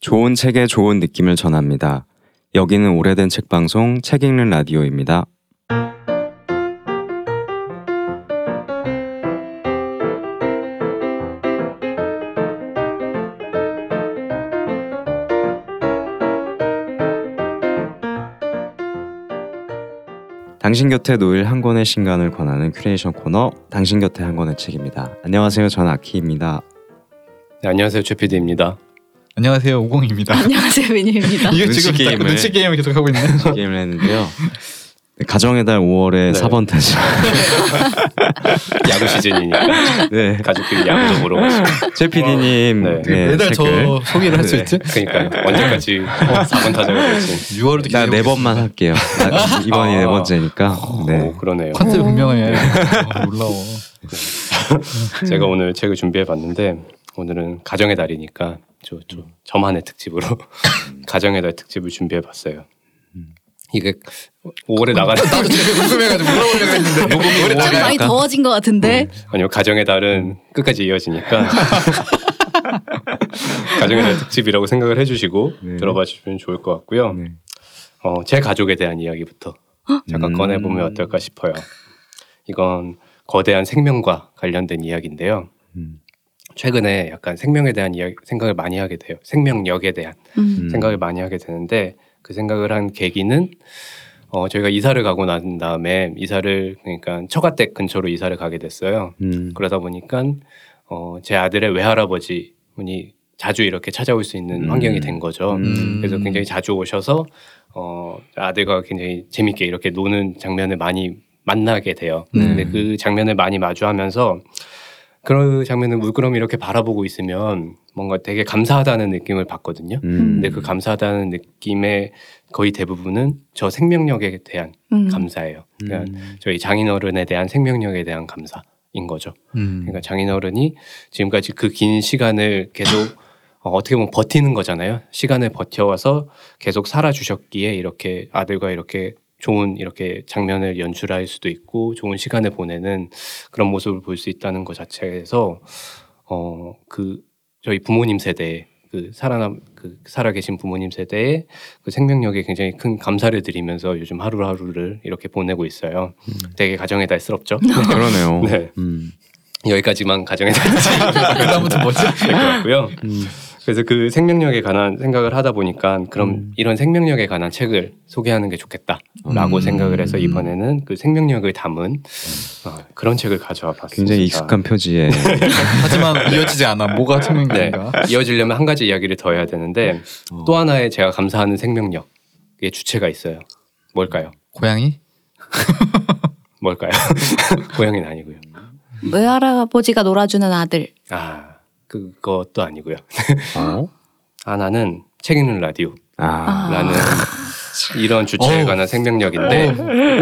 좋은 책에 좋은 느낌을 전합니다. 여기는 오래된 책 방송 책 읽는 라디오입니다. 당신 곁에 놓일 한 권의 신간을 권하는 큐레이션 코너 당신 곁에 한 권의 책입니다. 안녕하세요. 저는 아키입니다. 네, 안녕하세요 최 PD입니다. 안녕하세요 오공입니다. 안녕하세요 민유입니다. 이거 눈치 지금 게임을- 게임을 눈치 게임을 계속 하고 있네. 게임을 했는데요. 가정의 달 5월에 네. 4번 타자. 야구 시즌이니까 네. 보러 오시고 최 PD님 네. 네, 매달 책을 저 소개를 할수 네, 있지? 그러니까 언제까지 4번 타자가 될지 6월도 나 네 번만 할게요. 나 이번이 네 아. 번째니까. 네. 오, 그러네요. 컨셉 분명해. 네. 어, 놀라워. 제가 오늘 책을 준비해 봤는데 오늘은 가정의 달이니까 저, 저 저만의 특집으로 가정의 달 특집을 준비해 봤어요. 이게 5월에 나가는 나도 되게 궁금해가지고 물어보려고 했는데 녹음이 좀 많이 더워진 것 같은데. 아니요 가정의 달은 끝까지 이어지니까 가정의 달 특집이라고 생각을 해주시고 네. 들어봐 주시면 좋을 것 같고요. 네. 어, 제 가족에 대한 이야기부터 잠깐 음. 꺼내보면 어떨까 싶어요. 이건 거대한 생명과 관련된 이야기인데요. 음. 최근에 약간 생명에 대한 이야기, 생각을 많이 하게 돼요. 생명력에 대한 음. 생각을 많이 하게 되는데 그 생각을 한 계기는 어, 저희가 이사를 가고 난 다음에 이사를 그러니까 처가댁 근처로 이사를 가게 됐어요. 음. 그러다 보니까 어, 제 아들의 외할아버지 분이 자주 이렇게 찾아올 수 있는 음. 환경이 된 거죠. 음. 그래서 굉장히 자주 오셔서 어, 아들과 굉장히 재밌게 이렇게 노는 장면을 많이 만나게 돼요. 네. 근데 그 장면을 많이 마주하면서 그런 장면을 물끄러미 이렇게 바라보고 있으면 뭔가 되게 감사하다는 느낌을 받거든요. 음. 근데 그 감사하다는 느낌의 거의 대부분은 저 생명력에 대한 음. 감사예요. 그러니까 음. 저희 장인어른에 대한 생명력에 대한 감사인 거죠. 음. 그러니까 장인어른이 지금까지 그 긴 시간을 계속 어, 어떻게 보면 버티는 거잖아요. 시간을 버텨와서 계속 살아주셨기에 이렇게 아들과 이렇게 좋은 이렇게 장면을 연출할 수도 있고 좋은 시간을 보내는 그런 모습을 볼 수 있다는 것 자체에서 어 그 저희 부모님 세대 그 살아남 그 살아계신 부모님 세대의 그 생명력에 굉장히 큰 감사를 드리면서 요즘 하루하루를 이렇게 보내고 있어요. 되게 가정에 달스럽죠. 그러네요. 네. 음. 여기까지만 가정에 달지 그다음부터 뭐지? 될것 같고요. 음. 그래서 그 생명력에 관한 생각을 하다 보니까 그럼 음. 이런 생명력에 관한 책을 소개하는 게 좋겠다라고 음. 생각을 해서 이번에는 그 생명력을 담은 어, 그런 책을 가져와 봤습니다. 굉장히 익숙한 표지에 하지만 이어지지 않아. 뭐가 네, 생명인가? 이어지려면 한 가지 이야기를 더 해야 되는데 어. 또 하나의 제가 감사하는 생명력의 주체가 있어요. 뭘까요? 고양이? 뭘까요? 고양이는 아니고요. 외할아버지가 놀아주는 아들. 아 그것도 아니고요. 어? 하나는 책 읽는 라디오. 아. 라는 이런 주체에. 관한 생명력인데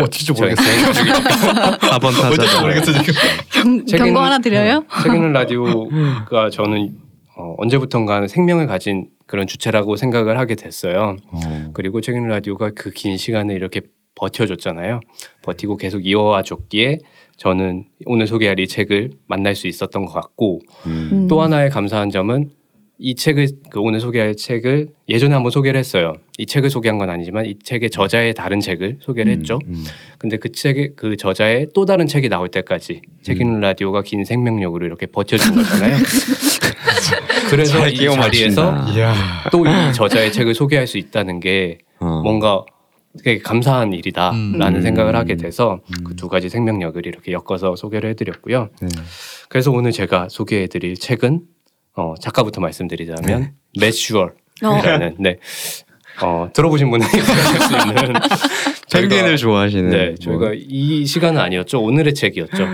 어, 진짜 저희 모르겠어. 개인 가족이니까 4번 어쩔 줄 타자. 모르겠어 지금. 경, 경고 하나 드려요? 책 읽는 라디오가 저는 어, 언제부턴가 생명을 가진 그런 주체라고 생각을 하게 됐어요. 어. 그리고 책 읽는 라디오가 그 긴 시간을 이렇게 버텨줬잖아요. 버티고 계속 이어와 줬기에 저는 오늘 소개할 이 책을 만날 수 있었던 것 같고 음. 음. 또 하나의 감사한 점은 이 책을 그 오늘 소개할 책을 예전에 한번 소개를 했어요. 이 책을 소개한 건 아니지만 이 책의 저자의 다른 책을 소개를 했죠. 음. 근데 그 책의 그 저자의 또 다른 책이 나올 때까지 책 읽는 라디오가 긴 생명력으로 이렇게 버텨준 거잖아요. 그래서 잘이 자리에서. 또 이 저자의 책을 소개할 수 있다는 게 어. 뭔가 되게 감사한 일이다라는 음. 생각을 하게 돼서 음. 그두 가지 생명력을 이렇게 엮어서 소개를 해드렸고요. 네. 그래서 오늘 제가 소개해드릴 책은 어, 작가부터 말씀드리자면 매슈얼이라는 네. 어, 들어보신 분은 이해하실 수 있는 펭귄을 좋아하시는 네, 저희가 이 시간은 아니었죠. 오늘의 책이었죠.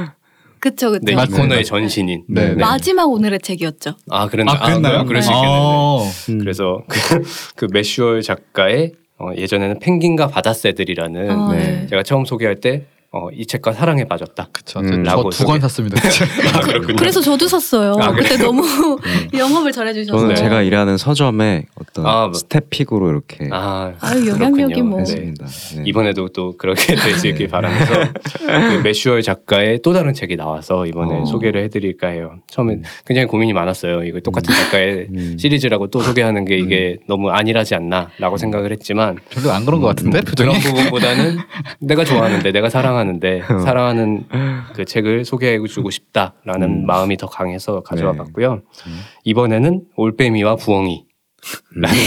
그쵸 그쵸. 네, 이. 코너의 전신인. 네. 마지막 오늘의 책이었죠. 아, 그랬나? 아 그랬나요? 그럴 수 있겠네요. 어. 음. 그래서 그, 그 매슈얼 작가의 어, 예전에는 펭귄과 바다새들이라는 아, 네. 네. 제가 처음 소개할 때 어, 이 책과 사랑에 빠졌다. 그쵸. 음. 저두 소개. 권 샀습니다. 아, 그렇군요. 그래서 저도 샀어요. 아, 그때 너무 영업을 잘해주셔서. 저는 네. 제가 일하는 서점에 어떤 아, 뭐. 스태픽으로 이렇게 아, 아유, 영향력이. 뭐. 네. 네. 이번에도 또 그렇게 되시길 바라면서 그 매슈얼 작가의 또 다른 책이 나와서 이번에 어. 소개를 해드릴까 해요. 처음에 굉장히 고민이 많았어요. 이거 똑같은 작가의 음. 시리즈라고 또 소개하는 게 이게 너무 안일하지 않나라고 생각을 했지만 별로 안 그런 것 같은데 표정이. 그런 부분보다는 내가 좋아하는데 내가 사랑하는 데 사랑하는 그 책을 소개해주고 싶다라는 음. 마음이 더 강해서 가져와 네. 봤고요. 이번에는 올빼미와 부엉이라는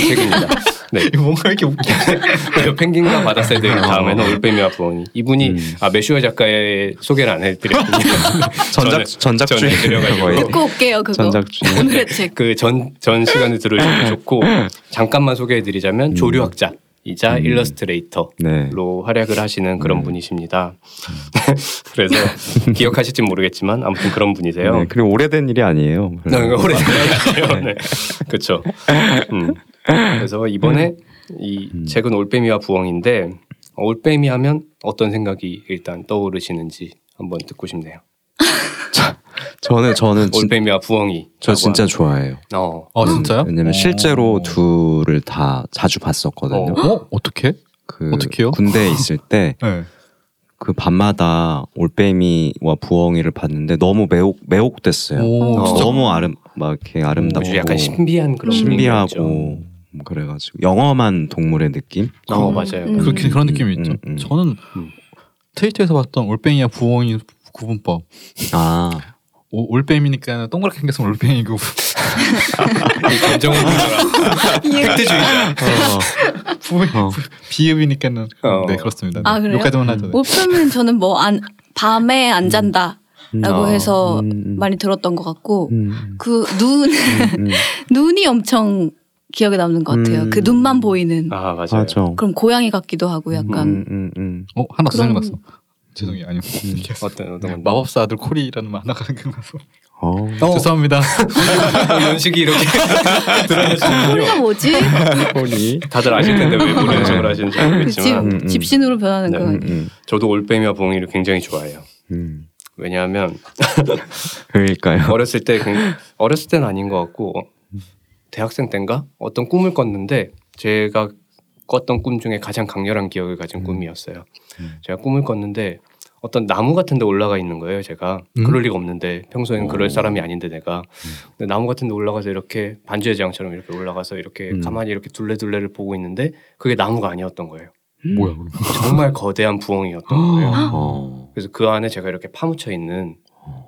책입니다. 네. 뭔가 이렇게 웃겨. 그리고 펭귄과 바다새들 다음에는 올빼미와 부엉이. 이분이 음. 아 메슈어 작가의 소개를 안 해드렸군요. 전작. 거의 듣고 올게요 그거. 전작주의. 오늘의 책. 그전 전 시간에 들으시면 좋고 잠깐만 소개해드리자면 조류학자 이자 음. 일러스트레이터로 네. 활약을 하시는 그런 분이십니다. 그래서 기억하실지 모르겠지만 아무튼 그런 분이세요. 네, 그리고 오래된 일이 아니에요. 네, 오래된 얘기예요. 네. 그렇죠. 음. 그래서 이번에 이 음. 책은 올빼미와 부엉인데 올빼미 하면 어떤 생각이 일단 떠오르시는지 한번 듣고 싶네요. 저는 저는 진, 올빼미와 부엉이. 저 진짜 좋아해요. 어. 어 진짜요? 왜냐면 어. 실제로 둘을 다 자주 봤었거든요. 어 어떻게? 그 어떡해요? 군대에 있을 때 그 네. 밤마다 올빼미와 부엉이를 봤는데 너무 매혹 매혹됐어요. 오, 어. 진짜? 너무 아름 막 이렇게 아름답고 약간 신비한 그런 신비하고. 뭐 그래가지고 영험한 동물의 느낌. 어 맞아요. 음. 그렇게 그런 느낌이 있죠. 음, 음. 저는 음. 테이트에서 봤던 올빼미와 부엉이 구분법. 아 오, 올빼미니까 동그랗게 생겼으면 올빼미고 이 감정을 보느라 팩트주의자. 부엉이 어. 비읍이니까는 어. 네 그렇습니다. 아, 그래요? 여기까지만 하죠. 네. 올빼미는 저는 뭐 안 밤에 안 잔다 라고 어. 해서 음, 음. 많이 들었던 것 같고 음, 그눈 음. 눈이 엄청 기억에 남는 것 같아요. 음. 그 눈만 보이는. 아 맞아요. 맞아. 그럼 고양이 같기도 하고 약간 음, 음, 음. 어 하나 더 생각났어. 죄송해요. 아니요. 어떤 어떤 건 마법사 아들 코리라는 만화가 생각나서 어. 어, 죄송합니다. 어, 연식이 이렇게 드러나시는군요. 코리가 뭐지? 코리. 다들 아실 텐데 왜 모르는 척을 하시는지 그 모르겠지만 음, 음. 짚, 짚신으로 변하는 네. 거. 음, 음, 저도 올빼미와 부엉이를 굉장히 좋아해요. 음. 왜냐하면 그러니까요. 어렸을 때 굉- 어렸을 때는 아닌 것 같고 어, 대학생 때인가 어떤 꿈을 꿨는데 제가 꿨던 꿈 중에 가장 강렬한 기억을 가진 꿈이었어요. 음. 제가 꿈을 꿨는데 어떤 나무 같은 데 올라가 있는 거예요. 제가 음? 그럴 리가 없는데 평소에는 그럴 오. 사람이 아닌데 내가 근데 나무 같은 데 올라가서 이렇게 반지의 제왕처럼 이렇게 올라가서 이렇게 음. 가만히 이렇게 둘레둘레를 보고 있는데 그게 나무가 아니었던 거예요. 뭐야? 그럼. 정말 거대한 부엉이였던 거예요. 어. 그래서 그 안에 제가 이렇게 파묻혀 있는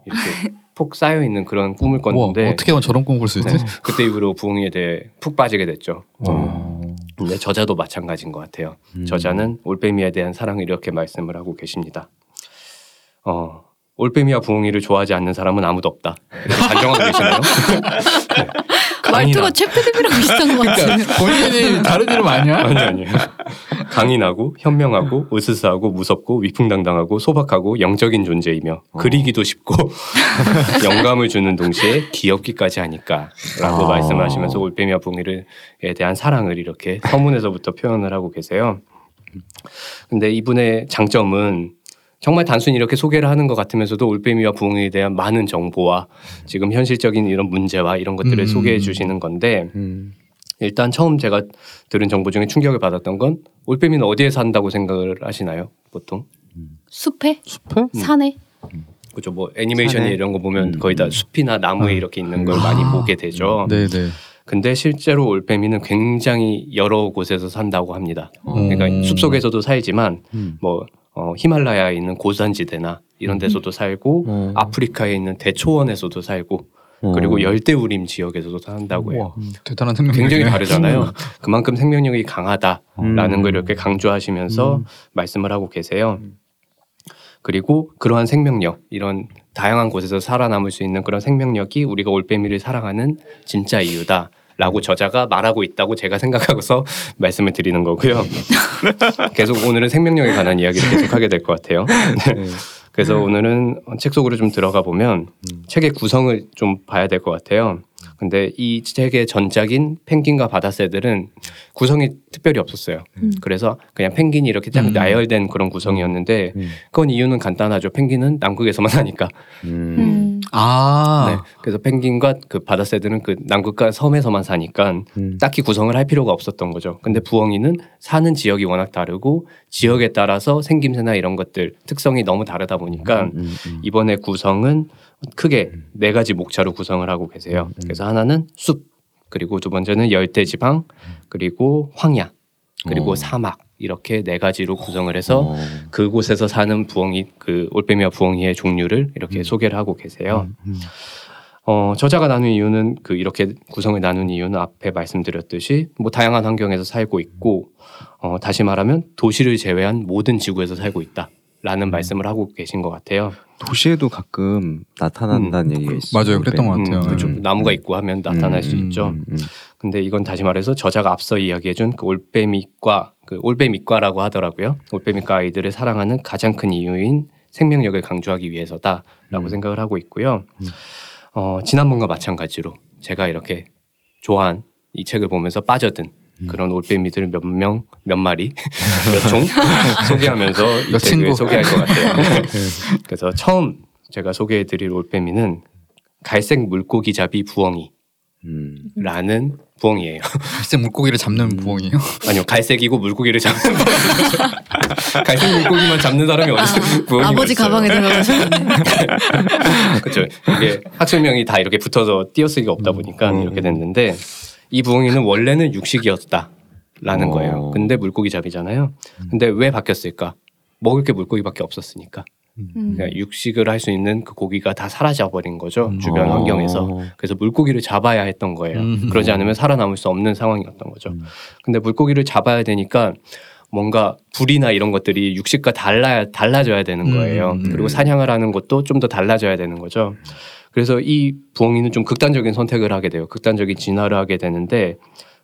이렇게 폭 쌓여 있는 그런 꿈을 우와, 꿨는데 어떻게 하면 저런 꿈을 꿀수 있지? 네, 그때 이후로 부엉이에 대해 푹 빠지게 됐죠. 어. 근데 저자도 마찬가지인 것 같아요. 음. 저자는 올빼미에 대한 사랑을 이렇게 말씀을 하고 계십니다. 어, 올빼미와 부엉이를 좋아하지 않는 사람은 아무도 없다. 단정하고 계시나요? 네. 말투가 최피디비랑 비슷한 것 같아요. 그러니까 본인이 다른 이름 아니야? 아니 아니. 강인하고 현명하고 으스스하고 무섭고 위풍당당하고 소박하고 영적인 존재이며 그리기도 쉽고 영감을 주는 동시에 귀엽기까지 하니까라고 아. 말씀하시면서 올빼미와 부엉이를 에 대한 사랑을 이렇게 서문에서부터 표현을 하고 계세요. 근데 이분의 장점은 정말 단순히 이렇게 소개를 하는 것 같으면서도 올빼미와 부엉이에 대한 많은 정보와 지금 현실적인 이런 문제와 이런 것들을 음. 소개해 주시는 건데 음. 일단 처음 제가 들은 정보 중에 충격을 받았던 건 올빼미는 어디에 산다고 생각을 하시나요? 보통 숲에? 숲에? 산에? 그죠 뭐 애니메이션이 산에? 이런 거 보면 음. 거의 다 숲이나 나무에 음. 이렇게 있는 걸 많이 보게 되죠. 네, 네. 근데 실제로 올빼미는 굉장히 여러 곳에서 산다고 합니다. 그러니까 음. 숲 속에서도 살지만 음. 뭐 어, 히말라야에 있는 고산지대나 이런 데서도 살고 어. 아프리카에 있는 대초원에서도 살고 어. 그리고 열대우림 지역에서도 산다고 해요. 우와, 대단한 생명. 굉장히 다르잖아요. 그만큼 생명력이 강하다라는 음. 걸 이렇게 강조하시면서 음. 말씀을 하고 계세요. 그리고 그러한 생명력, 이런 다양한 곳에서 살아남을 수 있는 그런 생명력이 우리가 올빼미를 사랑하는 진짜 이유다. 라고 저자가 말하고 있다고 제가 생각하고서 말씀을 드리는 거고요. 계속 오늘은 생명력에 관한 이야기를 계속 하게 될 것 같아요. 네. 그래서 오늘은 책 속으로 좀 들어가 보면 음. 책의 구성을 좀 봐야 될 것 같아요. 근데 이 책의 전작인 펭귄과 바다새들은 구성이 특별히 없었어요. 음. 그래서 그냥 펭귄이 이렇게 딱 음. 나열된 그런 구성이었는데 음. 그건 이유는 간단하죠. 펭귄은 남극에서만 하니까. 음. 음. 아. 네. 그래서 펭귄과 그 바다새들은 그 남극과 섬에서만 사니까 음. 딱히 구성을 할 필요가 없었던 거죠. 근데 부엉이는 사는 지역이 워낙 다르고 지역에 따라서 생김새나 이런 것들 특성이 너무 다르다 보니까 음, 음, 음. 이번에 구성은 크게 네 가지 목차로 구성을 하고 계세요. 그래서 하나는 숲, 그리고 두 번째는 열대 지방, 그리고 황야, 그리고 어. 사막 이렇게 네 가지로 구성을 해서 어. 그곳에서 사는 부엉이 그 올빼미와 부엉이의 종류를 이렇게 소개를 하고 계세요. 음. 어, 저자가 나눈 이유는 그 이렇게 구성을 나눈 이유는 앞에 말씀드렸듯이 뭐 다양한 환경에서 살고 있고 어, 다시 말하면 도시를 제외한 모든 지구에서 살고 있다라는 말씀을 하고 계신 것 같아요. 도시에도 가끔 나타난다는 얘기가 있어요. 맞아요. 그랬던 것 같아요. 음, 그렇죠. 음. 나무가 있고 하면 나타날 수 음, 있죠. 음, 음. 근데 이건 다시 말해서 저자가 앞서 이야기해준 그 올빼미과 그 올빼미과라고 하더라고요. 올빼미과 아이들을 사랑하는 가장 큰 이유인 생명력을 강조하기 위해서다라고 음. 생각을 하고 있고요. 어, 지난번과 마찬가지로 제가 이렇게 좋아한 이 책을 보면서 빠져든 음. 그런 올빼미들 몇 명, 몇 마리, 몇 종 소개하면서 이몇 책을 친구. 소개할 것 같아요. 그래서 처음 제가 소개해드릴 올빼미는 갈색 물고기 잡이 부엉이. 음. 라는 부엉이에요. 갈색 물고기를 잡는 부엉이에요. 아니요, 갈색이고 물고기를 잡는 부엉이. 갈색 물고기만 잡는 사람이 어디 있어요? 부엉이가 아버지 있어요. 가방에 들어가셨네. 그렇죠. 이게 학술명이 다 이렇게 붙어서 띄어쓰기가 없다 보니까 음. 이렇게 됐는데 이 부엉이는 원래는 육식이었다라는 어. 거예요. 근데 물고기 잡이잖아요. 근데 왜 바뀌었을까? 먹을 게 물고기밖에 없었으니까. 음. 그러니까 육식을 할 수 있는 그 고기가 다 사라져 버린 거죠. 주변 어. 환경에서. 그래서 물고기를 잡아야 했던 거예요. 음. 그러지 않으면 살아남을 수 없는 상황이었던 거죠. 음. 근데 물고기를 잡아야 되니까 뭔가 불이나 이런 것들이 육식과 달라야 달라져야 되는 거예요. 음. 그리고 사냥을 하는 것도 좀 더 달라져야 되는 거죠. 그래서 이 부엉이는 좀 극단적인 선택을 하게 돼요. 극단적인 진화를 하게 되는데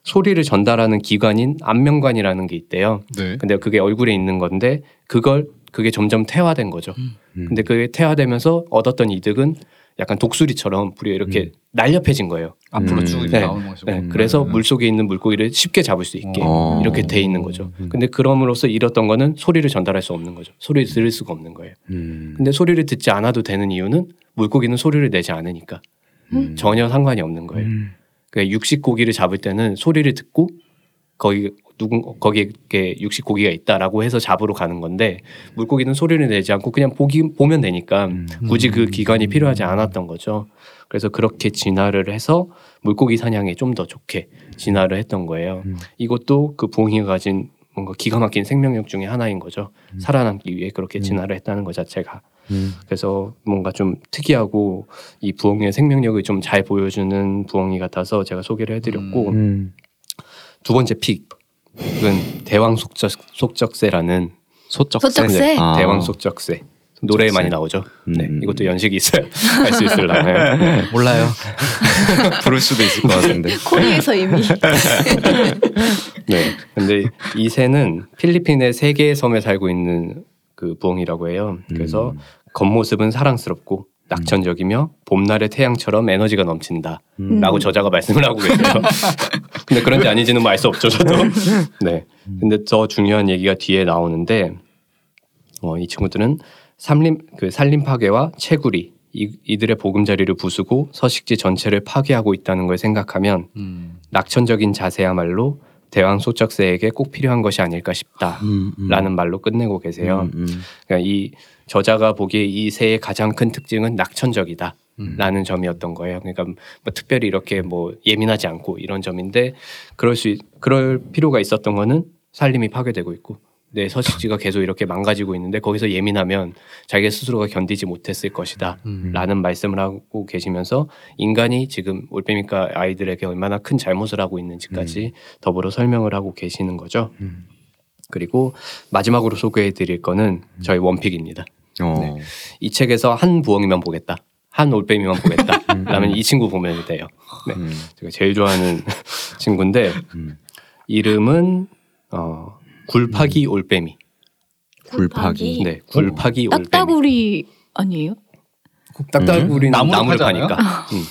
소리를 전달하는 기관인 안면관이라는 게 있대요. 네. 근데 그게 얼굴에 있는 건데 그걸 그게 점점 퇴화된 거죠. 음. 근데 그게 퇴화되면서 얻었던 이득은 약간 독수리처럼 불이 이렇게 날렵해진 거예요. 앞으로 음. 쭉 이렇게 네. 나오는 것이고. 네, 음. 그래서 물 속에 있는 물고기를 쉽게 잡을 수 있게 어. 이렇게 돼 있는 거죠. 음. 근데 그럼으로써 잃었던 거는 소리를 전달할 수 없는 거죠. 소리를 들을 수가 없는 거예요. 음. 근데 소리를 듣지 않아도 되는 이유는 물고기는 소리를 내지 않으니까 음. 전혀 상관이 없는 거예요. 음. 그러니까 육식 고기를 잡을 때는 소리를 듣고 거기 누군 거기에 육식 고기가 있다라고 해서 잡으러 가는 건데 물고기는 소리를 내지 않고 그냥 보기 보면 되니까 음. 굳이 그 기간이 필요하지 않았던 거죠. 그래서 그렇게 진화를 해서 물고기 사냥에 좀 더 좋게 진화를 했던 거예요. 음. 이것도 그 부엉이가 가진 뭔가 기가 막힌 생명력 중에 하나인 거죠. 살아남기 위해 그렇게 진화를 했다는 것 자체가. 음. 그래서 뭔가 좀 특이하고 이 부엉이의 생명력을 좀 잘 보여주는 부엉이 같아서 제가 소개를 해드렸고 음. 두 번째 픽은 대왕 속적, 속적새라는 소쩍새. 소쩍새? 아. 대왕 속적새 노래에 많이 나오죠. 네, 음. 이것도 연식이 있어야 알수 있을라나요? 몰라요. 부를 수도 있을 것 같은데. 코리에서 이미 네, 근데 이 새는 필리핀의 세 개의 섬에 살고 있는 그 부엉이라고 해요. 그래서 음. 겉모습은 사랑스럽고 낙천적이며 봄날의 태양처럼 에너지가 넘친다. 음. 라고 저자가 말씀을 하고 계세요. 근데 그런지 아닌지는 뭐 알 수 없죠, 저도. 네. 근데 더 중요한 얘기가 뒤에 나오는데, 어, 이 친구들은 산림, 그 산림 파괴와 채구리, 이, 이들의 보금자리를 부수고 서식지 전체를 파괴하고 있다는 걸 생각하면 음. 낙천적인 자세야말로 대왕 소쩍새에게 꼭 필요한 것이 아닐까 싶다라는 음, 음. 말로 끝내고 계세요. 음, 음. 그러니까 이 저자가 보기에 이 새의 가장 큰 특징은 낙천적이다. 음. 라는 점이었던 거예요. 그러니까 뭐 특별히 이렇게 뭐 예민하지 않고 이런 점인데 그럴 수 있- 그럴 필요가 있었던 거는 산림이 파괴되고 있고 내 서식지가 계속 이렇게 망가지고 있는데 거기서 예민하면 자기 스스로가 견디지 못했을 것이다. 음. 라는 말씀을 하고 계시면서 인간이 지금 올빼미과 아이들에게 얼마나 큰 잘못을 하고 있는지까지 더불어 설명을 하고 계시는 거죠. 음. 그리고 마지막으로 소개해 드릴 거는 저희 원픽입니다. 어. 네. 이 책에서 한 부엉이만 보겠다. 한 올빼미만 보겠다. 라면 이 친구 보면 돼요. 네. 음. 제가 제일 좋아하는 친구인데 음. 이름은 어, 굴파기 올빼미. 굴파기. 네, 굴파기 올빼미. 딱따구리 아니에요? 딱따구리는 나무를 나무를 파지 않아요? 파니까. 음.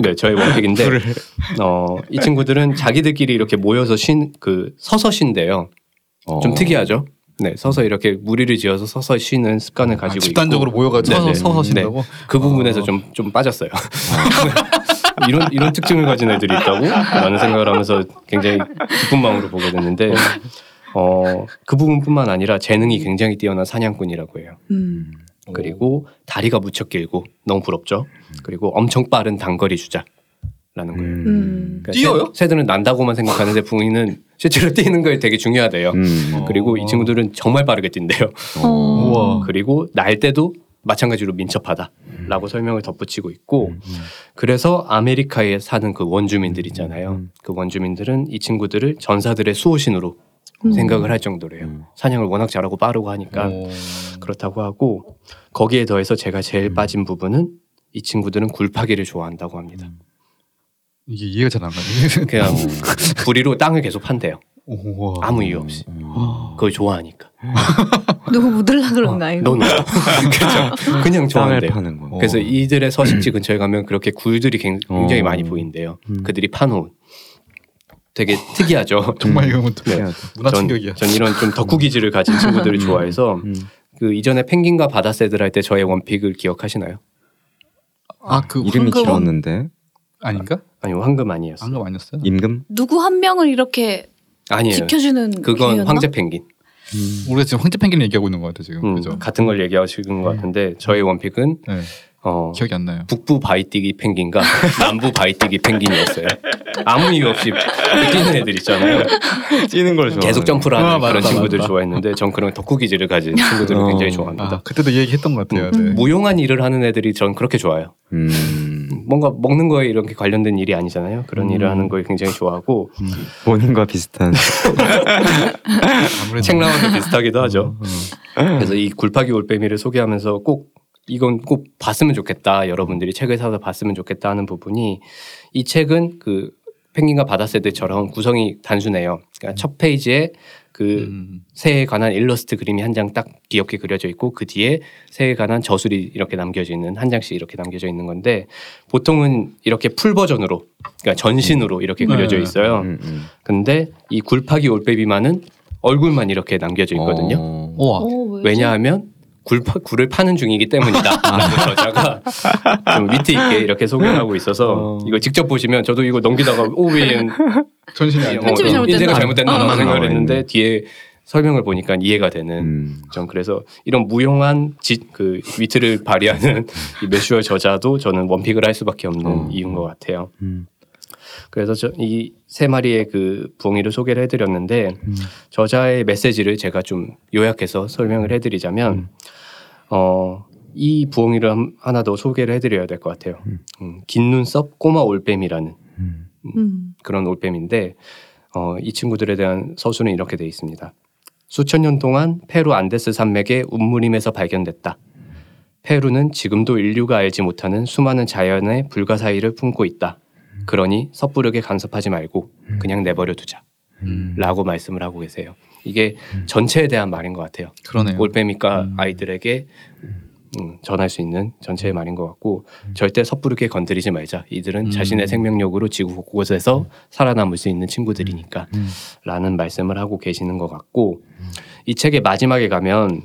네, 저희 원픽인데 어, 이 친구들은 자기들끼리 이렇게 모여서 쉰 그 서서 쉰대요. 어. 좀 특이하죠. 네, 서서 이렇게 무리를 지어서 서서 쉬는 습관을 아, 가지고 집단적으로 있고 모여가지고 네네. 서서, 서서 쉰다고. 그 부분에서 좀좀 빠졌어요. 이런 이런 특징을 가진 애들이 있다고 라는 생각을 하면서 굉장히 기쁜 마음으로 보게 됐는데 어, 그 부분뿐만 아니라 재능이 굉장히 뛰어난 사냥꾼이라고 해요. 음. 그리고 다리가 무척 길고 너무 부럽죠. 그리고 엄청 빠른 단거리 주자 라는 거예요. 음. 그러니까 뛰어요? 새, 새들은 난다고만 생각하는데 붕이는 실제로 뛰는 거에 되게 중요하대요. 음. 어. 그리고 이 친구들은 정말 빠르게 뛴대요. 어. 우와. 그리고 날 때도 마찬가지로 민첩하다라고 설명을 덧붙이고 있고 그래서 아메리카에 사는 그 원주민들 있잖아요. 그 원주민들은 이 친구들을 전사들의 수호신으로 음. 생각을 할 정도래요. 음. 사냥을 워낙 잘하고 빠르고 하니까 어. 그렇다고 하고 거기에 더해서 제가 제일 빠진 부분은 이 친구들은 굴파기를 좋아한다고 합니다. 이게 이해가 잘 안 가네. 그냥 부리로 땅을 계속 판대요. 우와. 아무 이유 없이. 그걸 좋아하니까. 누구 묻을라 그런 거 아니고? 너는 그죠? 그냥 땅을 좋아한대요. 파는 거. 어. 그래서 이들의 서식지 근처에 가면 그렇게 굴들이 굉- 굉장히 어. 많이 보인대요. 음. 그들이 파놓은 되게 특이하죠. 정말 이건 네. 문화 전, 충격이야. 전 이런 좀 덕후 기질을 가진 친구들을 좋아해서 음. 그 이전에 펭귄과 바다새들 할 때 저의 원픽을 기억하시나요? 아그 이름이 길었는데 아닌가? 아 니요 황금 아니었어요. 방금 아니었어요? 임금? 누구 한 명을 이렇게 아니에요. 지켜주는 그건 개였나? 황제 펭귄. 우리가 지금 황제 펭귄 얘기하고 있는 것 같아 지금. 음, 그죠? 같은 걸 얘기하시는 것 같은데 저의 원픽은 네. 어, 기억이 안 나요. 북부 바이띠기 펭귄과 남부 바이띠기 펭귄이었어요. 아무 이유 없이 뛰는 애들 있잖아요. 뛰는 걸 좋아. 계속 점프를 하는 아, 맞다, 그런 친구들을 맞다. 좋아했는데 전 그런 덕후 기질을 가진 친구들을 어. 굉장히 좋아합니다. 아 그때도 얘기했던 것 같아요. 음. 네. 무용한 일을 하는 애들이 전 그렇게 좋아요. 음. 뭔가 먹는 거에 이렇게 관련된 일이 아니잖아요. 그런 음. 일을 하는 걸 굉장히 좋아하고 본인과 비슷한. 아무래도 책랑와도 비슷하기도 하죠. 음. 그래서 이 굴파기 올빼미를 소개하면서 꼭 이건 꼭 봤으면 좋겠다. 여러분들이 책을 사서 봤으면 좋겠다 하는 부분이 이 책은 그 펭귄과 바다새들처럼 구성이 단순해요. 그러니까 첫 페이지에 그 음. 새에 관한 일러스트 그림이 한 장 딱 귀엽게 그려져 있고 그 뒤에 새에 관한 저술이 이렇게 남겨져 있는 한 장씩 이렇게 남겨져 있는 건데 보통은 이렇게 full 버전으로 그러니까 전신으로 이렇게 네. 그려져 있어요. 음, 음. 근데 이 굴파기 올빼미만은 얼굴만 이렇게 남겨져 있거든요. 어. 우와. 어, 왜지? 왜냐하면 굴파, 굴을 파는 중이기 때문이다. 라고 저자가 좀 위트 있게 이렇게 소개를 하고 있어서 어. 이거 직접 보시면 저도 이거 넘기다가 오, 왜 얘는 전신이 아니고. 편집이 잘못됐나? 인쇄가 잘못됐나라고 어. 생각을 어. 했는데 뒤에 설명을 보니까 이해가 되는 음. 전 그래서 이런 무용한 지, 그 위트를 발휘하는 이 매슈얼 저자도 저는 원픽을 할 수밖에 없는 어. 이유인 것 같아요. 음. 그래서 이 세 마리의 그 부엉이를 소개를 해드렸는데 음. 저자의 메시지를 제가 좀 요약해서 설명을 해드리자면 어, 이 부엉이를 한- 하나 더 소개를 해드려야 될 것 같아요. 음, 긴 눈썹 꼬마 올빼미라는 음. 음. 그런 올빼미인데 어, 이 친구들에 대한 서술은 이렇게 되어 있습니다. 수천 년 동안 페루 안데스 산맥의 운무림에서 발견됐다. 페루는 지금도 인류가 알지 못하는 수많은 자연의 불가사의를 품고 있다. 그러니 섣부르게 간섭하지 말고 그냥 내버려 두자. 음. 라고 말씀을 하고 계세요. 이게 전체에 대한 말인 것 같아요. 그러네요. 올빼미과 음. 아이들에게 음, 전할 수 있는 전체의 말인 것 같고 절대 섣부르게 건드리지 말자. 이들은 음. 자신의 생명력으로 지구 곳곳에서 살아남을 수 있는 친구들이니까 음. 라는 말씀을 하고 계시는 것 같고 이 책의 마지막에 가면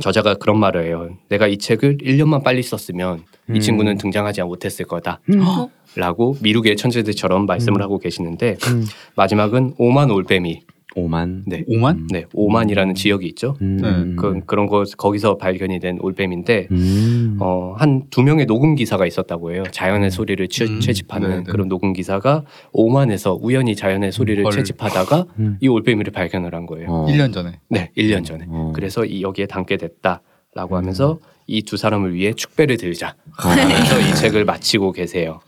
저자가 그런 말을 해요. 내가 이 책을 1년만 빨리 썼으면 이 음. 친구는 등장하지 못했을 거다. 어? 라고 미루개의 천재들처럼 말씀을 하고 계시는데 음. 마지막은 오만 올빼미 오만. 네. 오만? 네, 오만이라는 지역이 있죠. 음. 네. 그, 그런 거 거기서 발견이 된 올빼미인데 음. 어, 한 두 명의 녹음 기사가 있었다고 해요. 자연의 소리를 채, 음, 채집하는 네네. 그런 녹음 기사가 오만에서 우연히 자연의 소리를 헐. 채집하다가 음. 이 올빼미를 발견을 한 거예요. 어. 1년 전에. 네, 1년 전에. 어. 그래서 이 여기에 담게 음. 됐다라고 하면서 이 두 사람을 위해 축배를 들자 어. 하면서 이 책을 마치고 계세요.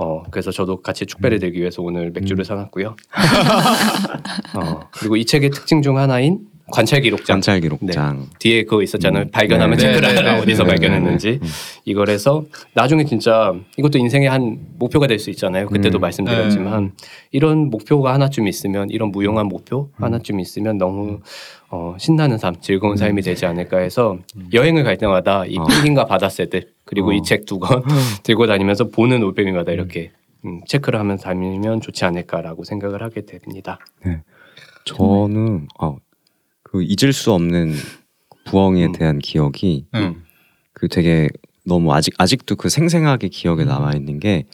음. 어, 그래서 저도 같이 축배를 들기 위해서 오늘 맥주를 사놨고요. 어, 그리고 이 책의 특징 중 하나인 관찰 기록장. 관찰 기록장. 뒤에 그거 있었잖아요. 음. 발견하면 네. 네, 하라 네, 어디서 네, 발견했는지 네, 네. 이걸 해서 나중에 진짜 이것도 인생의 한 목표가 될 수 있잖아요. 그때도 음. 말씀드렸지만 이런 목표가 하나쯤 있으면 이런 무용한 목표 음. 하나쯤 있으면 너무 어, 신나는 삶, 즐거운 삶이 되지 않을까 해서 여행을 갈 때마다 이 어. 펭귄과 바다 새들 그리고 어. 이책 두 권 들고 다니면서 보는 올빼미마다 이렇게 음, 체크를 하면서 다니면 좋지 않을까라고 생각을 하게 됩니다. 저는 어, 그 잊을 수 없는 부엉이에 음. 대한 기억이 응. 그 되게 너무 아직 아직도 그 생생하게 기억에 음. 남아 있는 게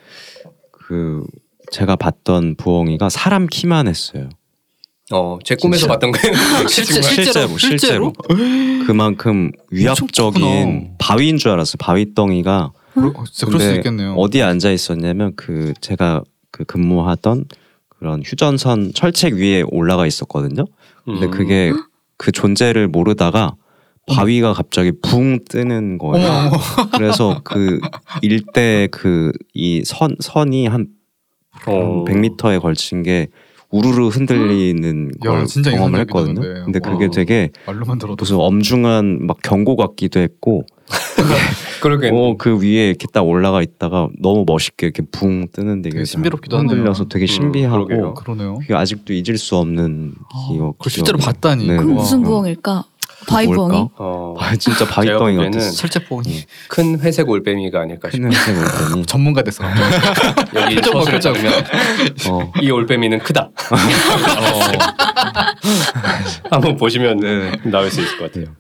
그 제가 봤던 부엉이가 사람 키만 했어요. 어, 제 꿈에서 진짜. 봤던 거예요. 실제- 정말. 실제로? 실제로 그만큼 위압적인. 바위인 줄 알았어요. 바위 덩이가 그러, 어, 그럴 수 근데 있겠네요. 어디에 앉아 있었냐면 그 제가 그 근무하던 그런 휴전선 철책 위에 올라가 있었거든요. 근데 음. 그게 그 존재를 모르다가 바위가 갑자기 붕 뜨는 거예요. 어머 어머. 그래서 그 일대 그 이 선 선이 한 어. 100m에 걸친 게 우르르 흔들리는 야, 걸 진짜 경험을 했거든요. 근데. 근데 그게 와. 되게 말로만 들어도 무슨 엄중한 막 경고 같기도 했고 그러게. 어, 그 위에 이렇게 딱 올라가 있다가 너무 멋있게 이렇게 붕 뜨는데 되게 신비롭기도. 흔들려서 되게 음, 신비하고. 그러네요. 그게 아직도 잊을 수 없는 기억. 그걸 실제로. 봤다니. 네. 와. 무슨 부엉일까? 바위 뭘까? 부엉이? 어, 아, 진짜 바위덩이 제가 보기에는 같았어. 실제 보니 큰 회색 올빼미가 아닐까 싶어요. 큰 회색 올빼미. 전문가 됐어. 여기 표정 봐, 표정. 보면 어. 이 올빼미는 크다. 한번 보시면 나올 수 있을 것 같아요.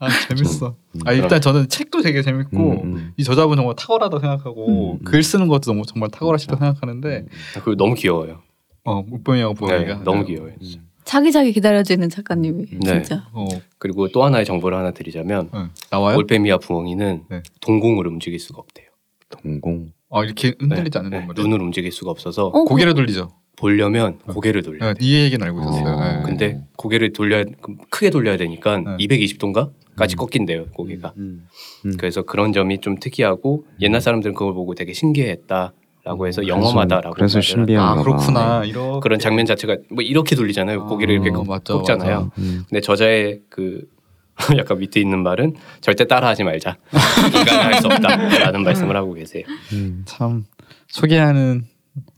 아 재밌어. 아 일단 저는 책도 되게 재밌고 음, 음. 이 저자분 정말 탁월하다 생각하고 음. 글 쓰는 것도 너무 정말 탁월하시다 생각하는데 그리고 너무 귀여워요. 어 물범이하고 네, 부엉이가 너무 귀여워요. 자기자기 기다려지는 작가님이 네. 진짜. 어 그리고 또 하나의 정보를 하나 드리자면 응. 나와요? 올빼미와 부엉이는 네. 동공을 움직일 수가 없대요. 동공. 아 이렇게 흔들리지 네, 않는 네, 건가요? 눈을 움직일 수가 없어서 어, 고개를 돌리죠. 보려면 고개를 돌려요. 네, 이 얘기는 알고 있었어요. 어. 네. 근데 고개를 돌려야 크게 돌려야 되니까 네. 220도인가까지 꺾인대요 고개가. 음. 그래서 그런 점이 좀 특이하고 옛날 사람들은 그걸 보고 되게 신기했다 라고 해서 영험하다라고 그래서 말을 신비한가 아 봐. 그렇구나. 이런 그런 장면 자체가 뭐 이렇게 돌리잖아요. 고개를 이렇게 어, 꺾잖아요. 맞죠. 음. 근데 저자의 그 약간 밑에 있는 말은 절대 따라하지 말자. 인간은 할 수 없다라는 말씀을 하고 계세요. 음. 참 소개하는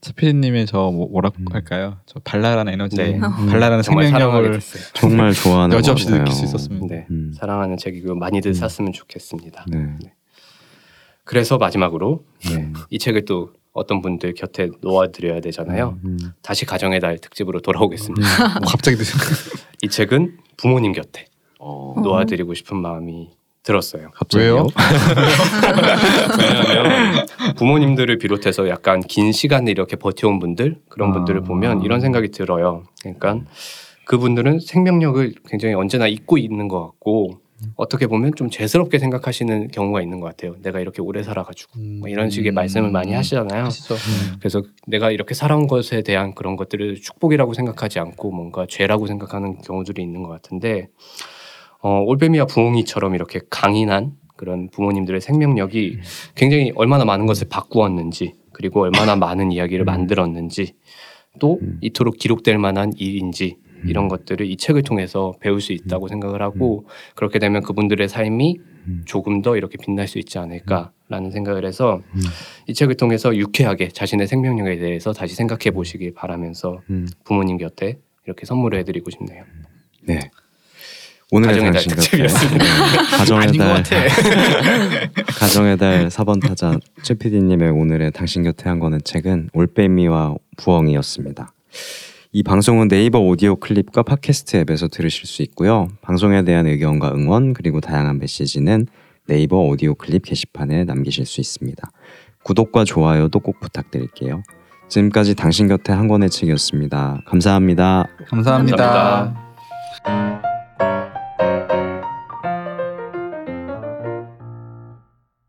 차피디님의 저 뭐, 뭐라고 음. 할까요? 저 발랄한 에너지, 네. 발랄한 정말 사랑하게 생명력을. 정말 좋아하는 여지없이 것 같아요. 느낄 수 있었습니다. 네, 음. 사랑하는 책이고 많이들 샀으면 좋겠습니다. 네. 그래서 마지막으로 네. 이 책을 또 어떤 분들 곁에 놓아드려야 되잖아요. 음. 다시 가정의 달 특집으로 돌아오겠습니다. 뭐 갑자기 드신 이 책은 부모님 곁에 어. 놓아드리고 싶은 마음이 들었어요. 왜요? 왜냐하면 부모님들을 비롯해서 약간 긴 시간을 이렇게 버텨온 분들 그런 아. 분들을 보면 이런 생각이 들어요. 그러니까 그분들은 생명력을 굉장히 언제나 잊고 있는 것 같고 어떻게 보면 좀 죄스럽게 생각하시는 경우가 있는 것 같아요. 내가 이렇게 오래 살아가지고 뭐 이런 식의 말씀을 많이 하시잖아요. 하시죠. 그래서 내가 이렇게 살아온 것에 대한 그런 것들을 축복이라고 생각하지 않고 뭔가 죄라고 생각하는 경우들이 있는 것 같은데 어, 올빼미와 부엉이처럼 이렇게 강인한 그런 부모님들의 생명력이 굉장히 얼마나 많은 것을 바꾸었는지 그리고 얼마나 많은 이야기를 만들었는지 또 음. 이토록 기록될 만한 일인지 이런 것들을 이 책을 통해서 배울 수 있다고 생각을 하고 그렇게 되면 그분들의 삶이 음. 조금 더 이렇게 빛날 수 있지 않을까라는 생각을 해서 음. 이 책을 통해서 유쾌하게 자신의 생명력에 대해서 다시 생각해 보시길 바라면서 음. 부모님 곁에 이렇게 선물을 해드리고 싶네요. 네. 오늘의 가정의 달 당신 곁에 특집이었습니다. 네. 가정의 달. 가정의 달 4번 타자 최PD님의 오늘의 당신 곁에 한 거는 책은 올빼미와 부엉이였습니다. 이 방송은 네이버 오디오 클립과 팟캐스트 앱에서 들으실 수 있고요. 방송에 대한 의견과 응원 그리고 다양한 메시지는 네이버 오디오 클립 게시판에 남기실 수 있습니다. 구독과 좋아요도 꼭 부탁드릴게요. 지금까지 당신 곁에 한 권의 책이었습니다. 감사합니다. 감사합니다. 감사합니다.